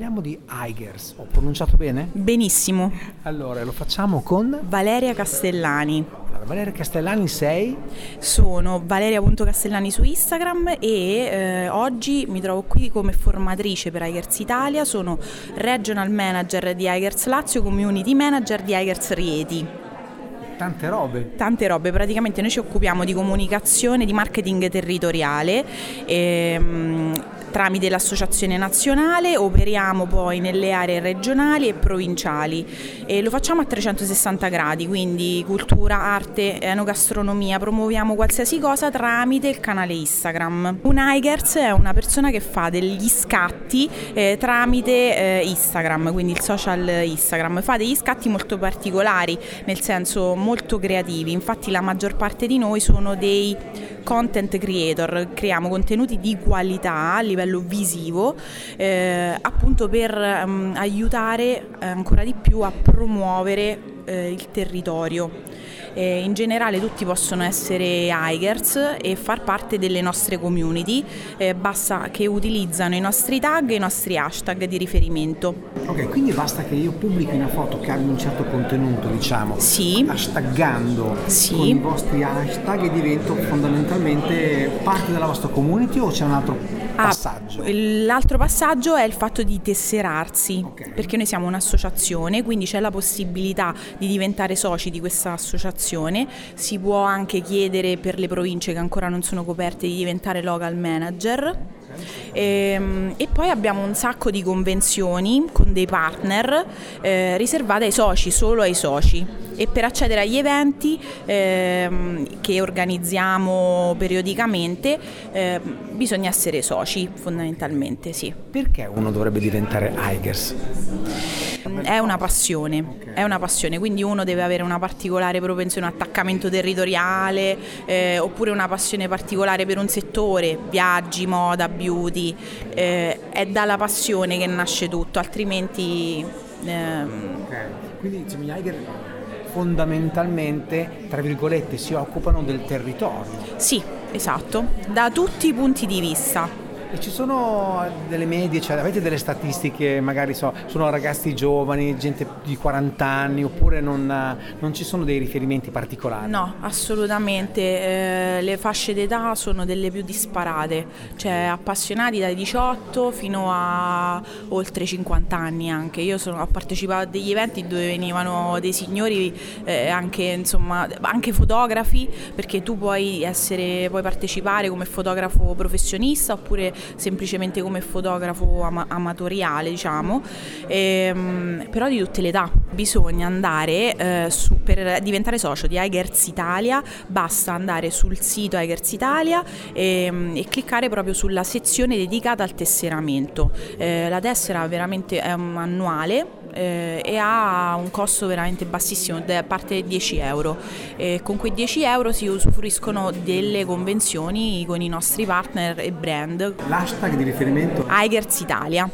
Parliamo di Eigers, ho pronunciato bene? Benissimo. Allora, lo facciamo con Valeria Castellani. Allora, Valeria Castellani sei? Sono valeria.castellani su Instagram e eh, oggi mi trovo qui come formatrice per Eigers Italia, sono Regional Manager di Eigers Lazio, Community Manager di Eigers Rieti. Tante robe. Tante robe, praticamente noi ci occupiamo di comunicazione, di marketing territoriale. Ehm, tramite l'associazione nazionale, operiamo poi nelle aree regionali e provinciali. E lo facciamo a 360 gradi, quindi cultura, arte, enogastronomia, promuoviamo qualsiasi cosa tramite il canale Instagram. Un Hikers è una persona che fa degli scatti eh, tramite eh, Instagram, quindi il social Instagram, fa degli scatti molto particolari, nel senso molto creativi, infatti la maggior parte di noi sono dei content creator, creiamo contenuti di qualità a livello visivo eh, appunto per um, aiutare ancora di più a promuovere eh, il territorio. Eh, in generale tutti possono essere hikers e far parte delle nostre community, eh, basta che utilizzano i nostri tag e i nostri hashtag di riferimento. Ok, quindi basta che io pubblichi una foto che abbia un certo contenuto, diciamo, sì. hashtaggando sì. con i vostri hashtag e divento fondamentalmente parte della vostra community o c'è un altro ah, passaggio? L'altro passaggio è il fatto di tesserarsi, okay. perché noi siamo un'associazione, quindi c'è la possibilità di diventare soci di questa associazione, si può anche chiedere per le province che ancora non sono coperte di diventare local manager. E, ehm, e, poi abbiamo un sacco di convenzioni con dei partner eh, riservate ai soci, solo ai soci. E per accedere agli eventi eh, che organizziamo periodicamente eh, bisogna essere soci fondamentalmente, sì. Perché uno dovrebbe diventare Hikers? È una passione, okay. è una passione, quindi uno deve avere una particolare propensione, un attaccamento territoriale eh, oppure una passione particolare per un settore, viaggi, moda, beauty, eh, è dalla passione che nasce tutto, altrimenti... Ehm... Okay. Quindi diciamo, gli Eiger fondamentalmente, tra virgolette, si occupano del territorio. Sì, esatto, da tutti i punti di vista. E ci sono delle medie, cioè avete delle statistiche, magari so, sono ragazzi giovani, gente di 40 anni, oppure non, non ci sono dei riferimenti particolari? No, assolutamente. Eh, le fasce d'età sono delle più disparate, cioè appassionati dai 18 fino a oltre 50 anni anche. Io sono, ho partecipato a degli eventi dove venivano dei signori, eh, anche, insomma, anche fotografi, perché tu puoi, essere, puoi partecipare come fotografo professionista oppure semplicemente come fotografo ama- amatoriale, diciamo, ehm, però di tutte le età. Bisogna andare eh, su, per diventare socio di Eigers Italia, basta andare sul sito Eigers Italia ehm, e cliccare proprio sulla sezione dedicata al tesseramento. Eh, la tessera veramente è un annuale eh, e ha un costo veramente bassissimo, a parte 10 euro. E con quei 10 euro si usufruiscono delle convenzioni con i nostri partner e brand. L'hashtag di riferimento? Eigers Italia.